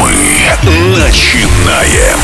Мы начинаем.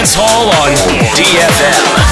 Dance Hall on DFM.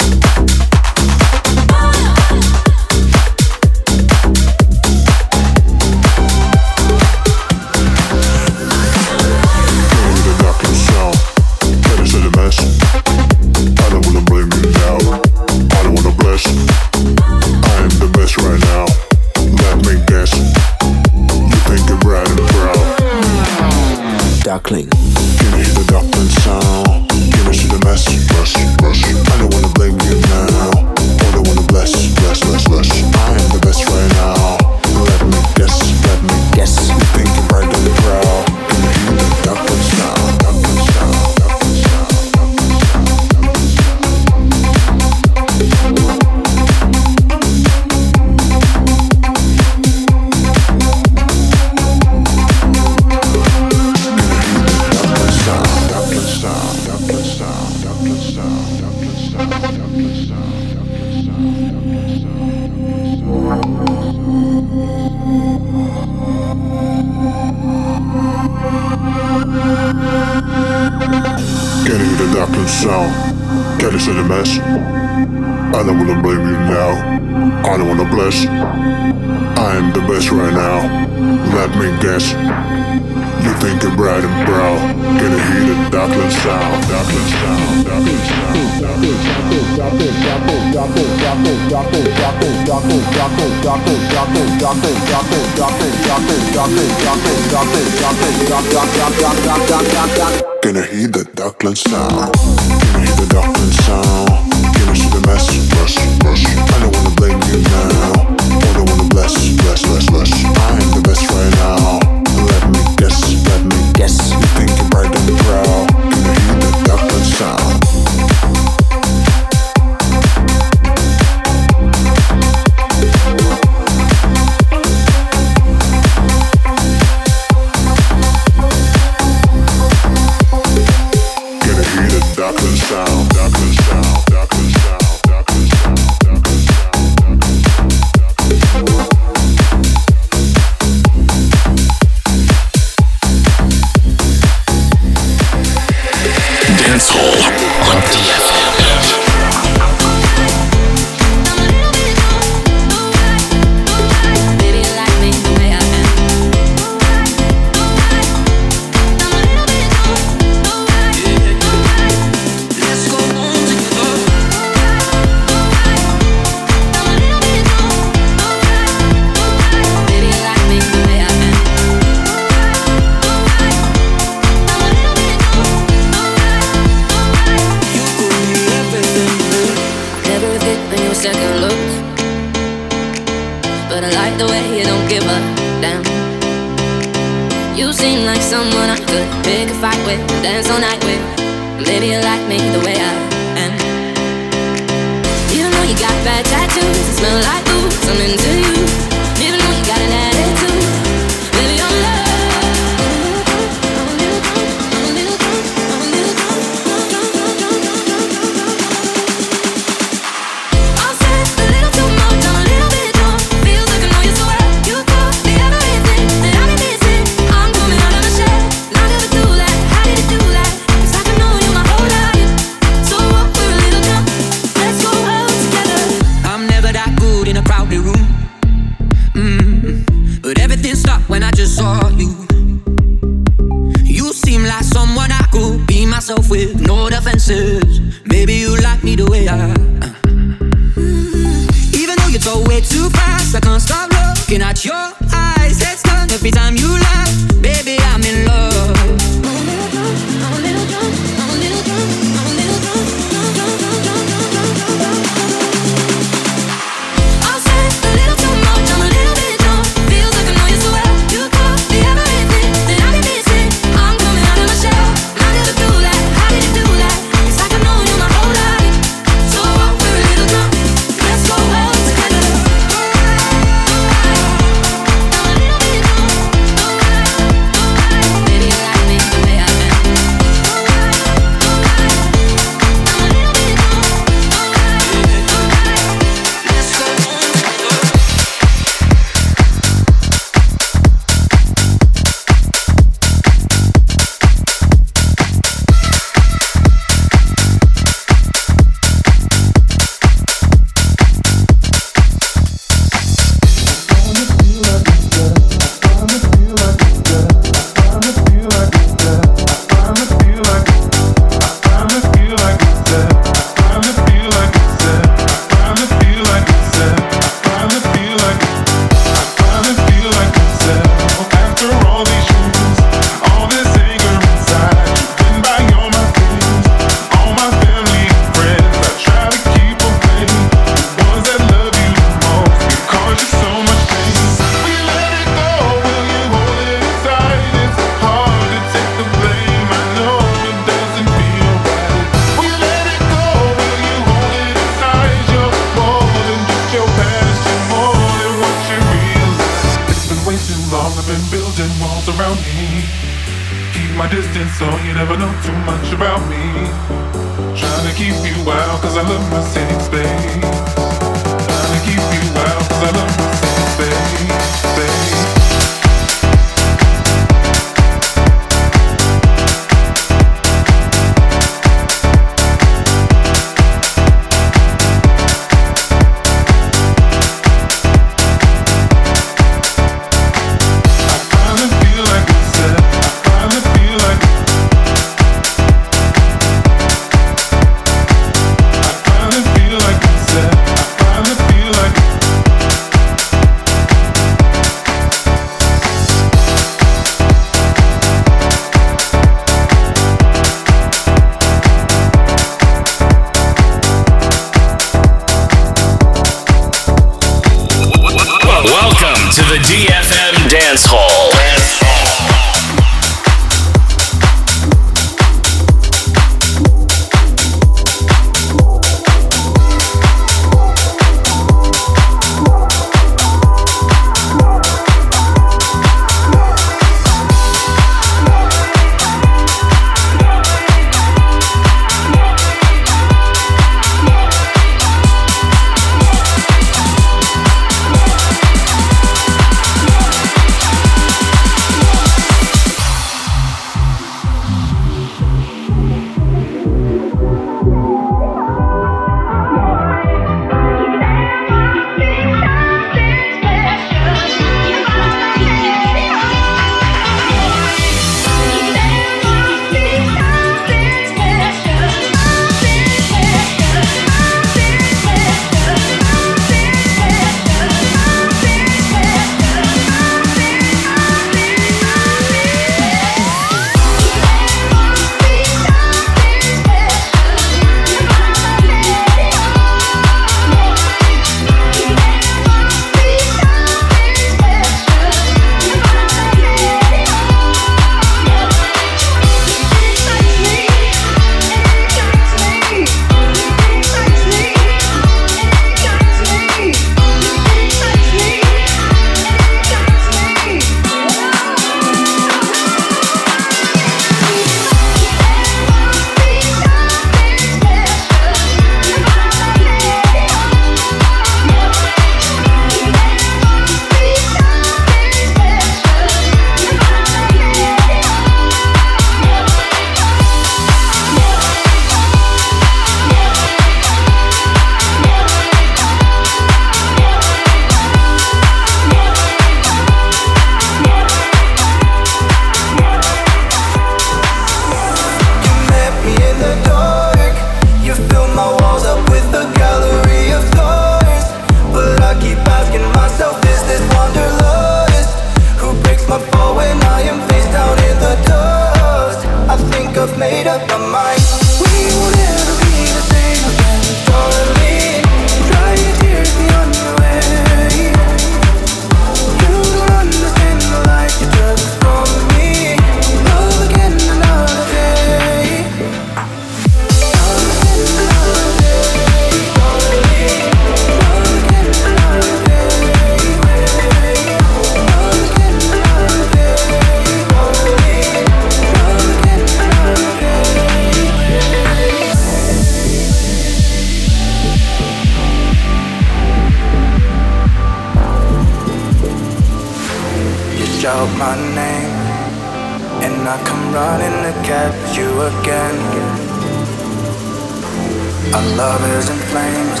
Our love is in flames,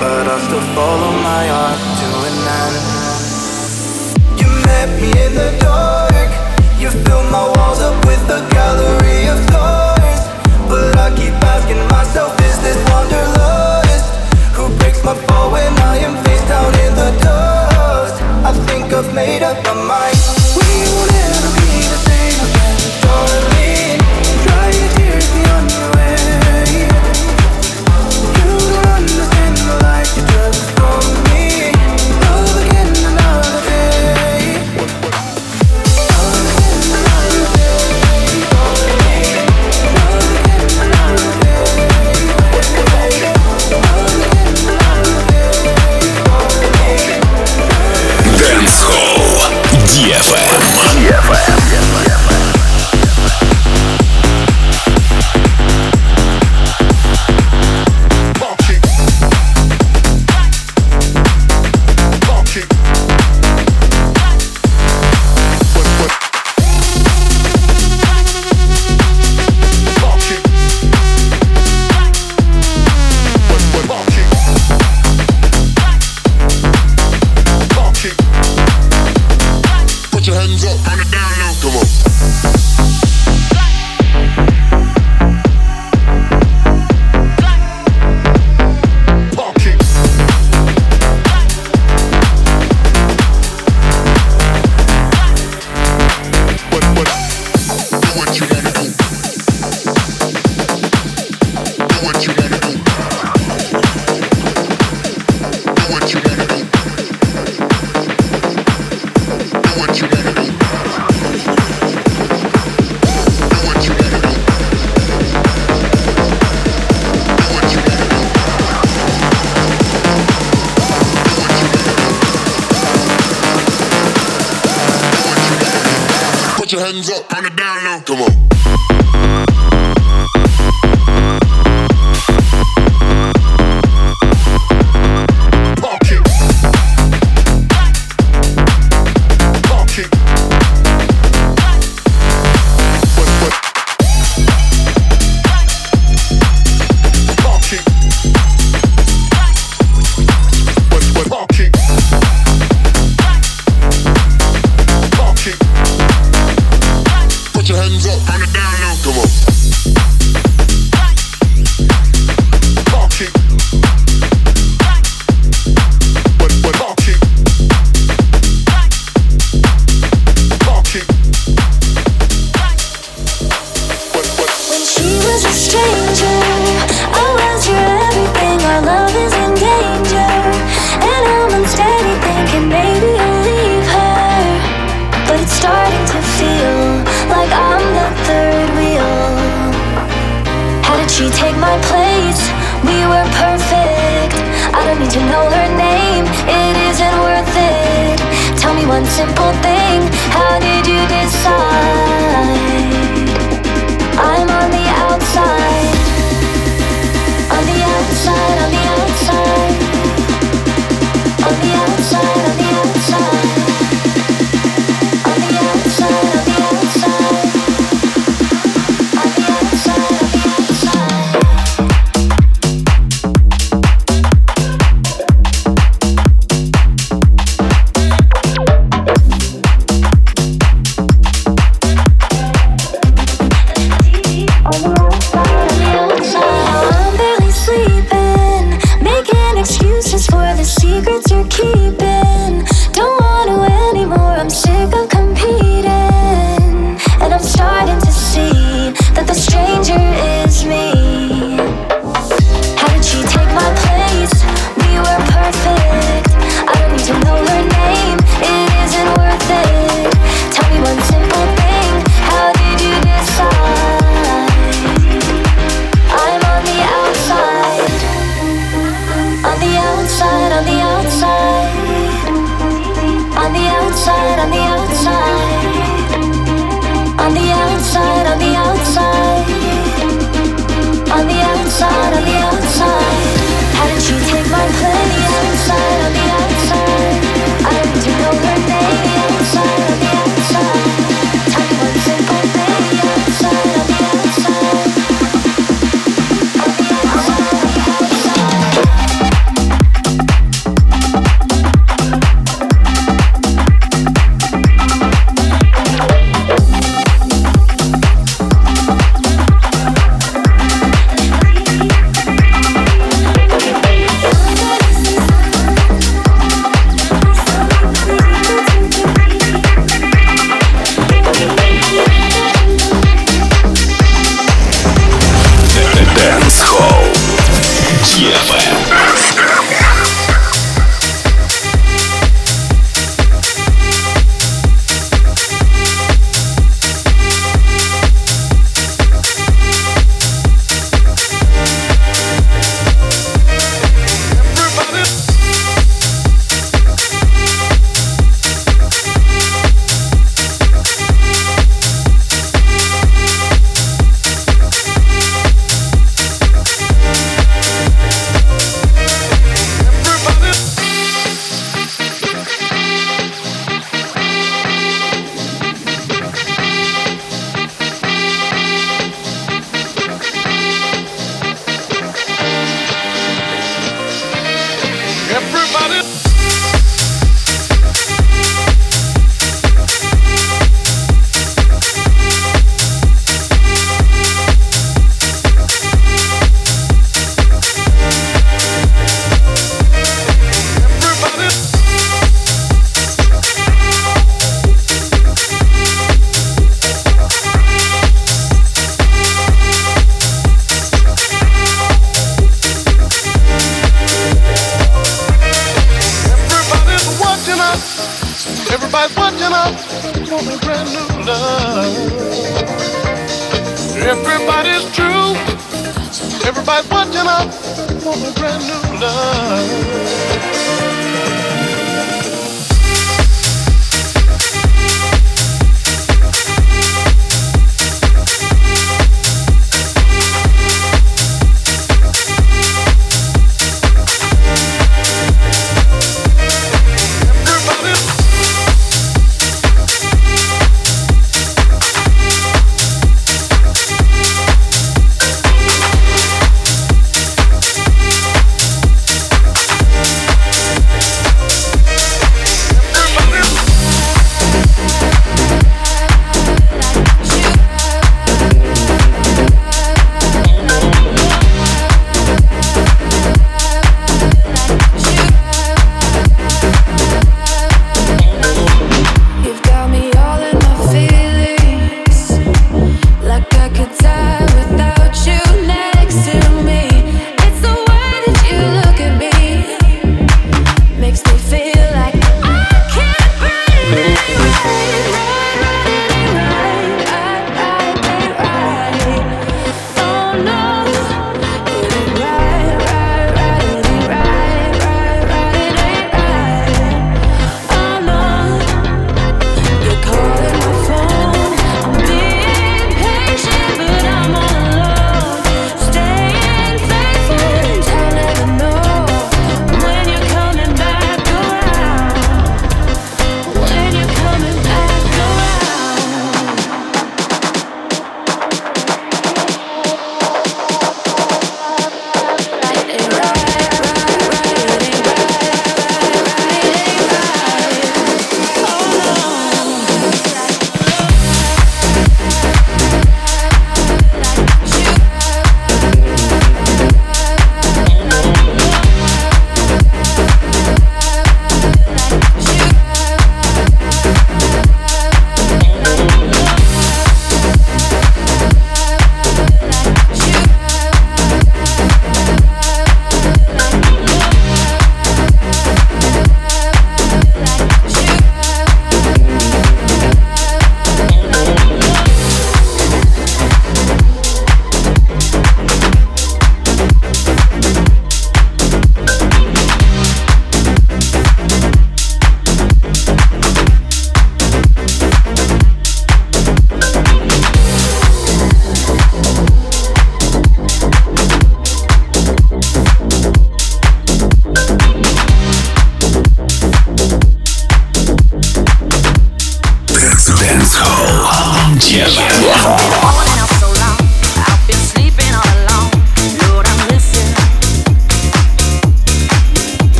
but I still follow my heart to an end. You met me in the dark. You filled my walls up with a gallery of stars, but I keep asking myself, is this wanderlust? Who breaks my fall when I am face down in the dust? I think I've made up my mind.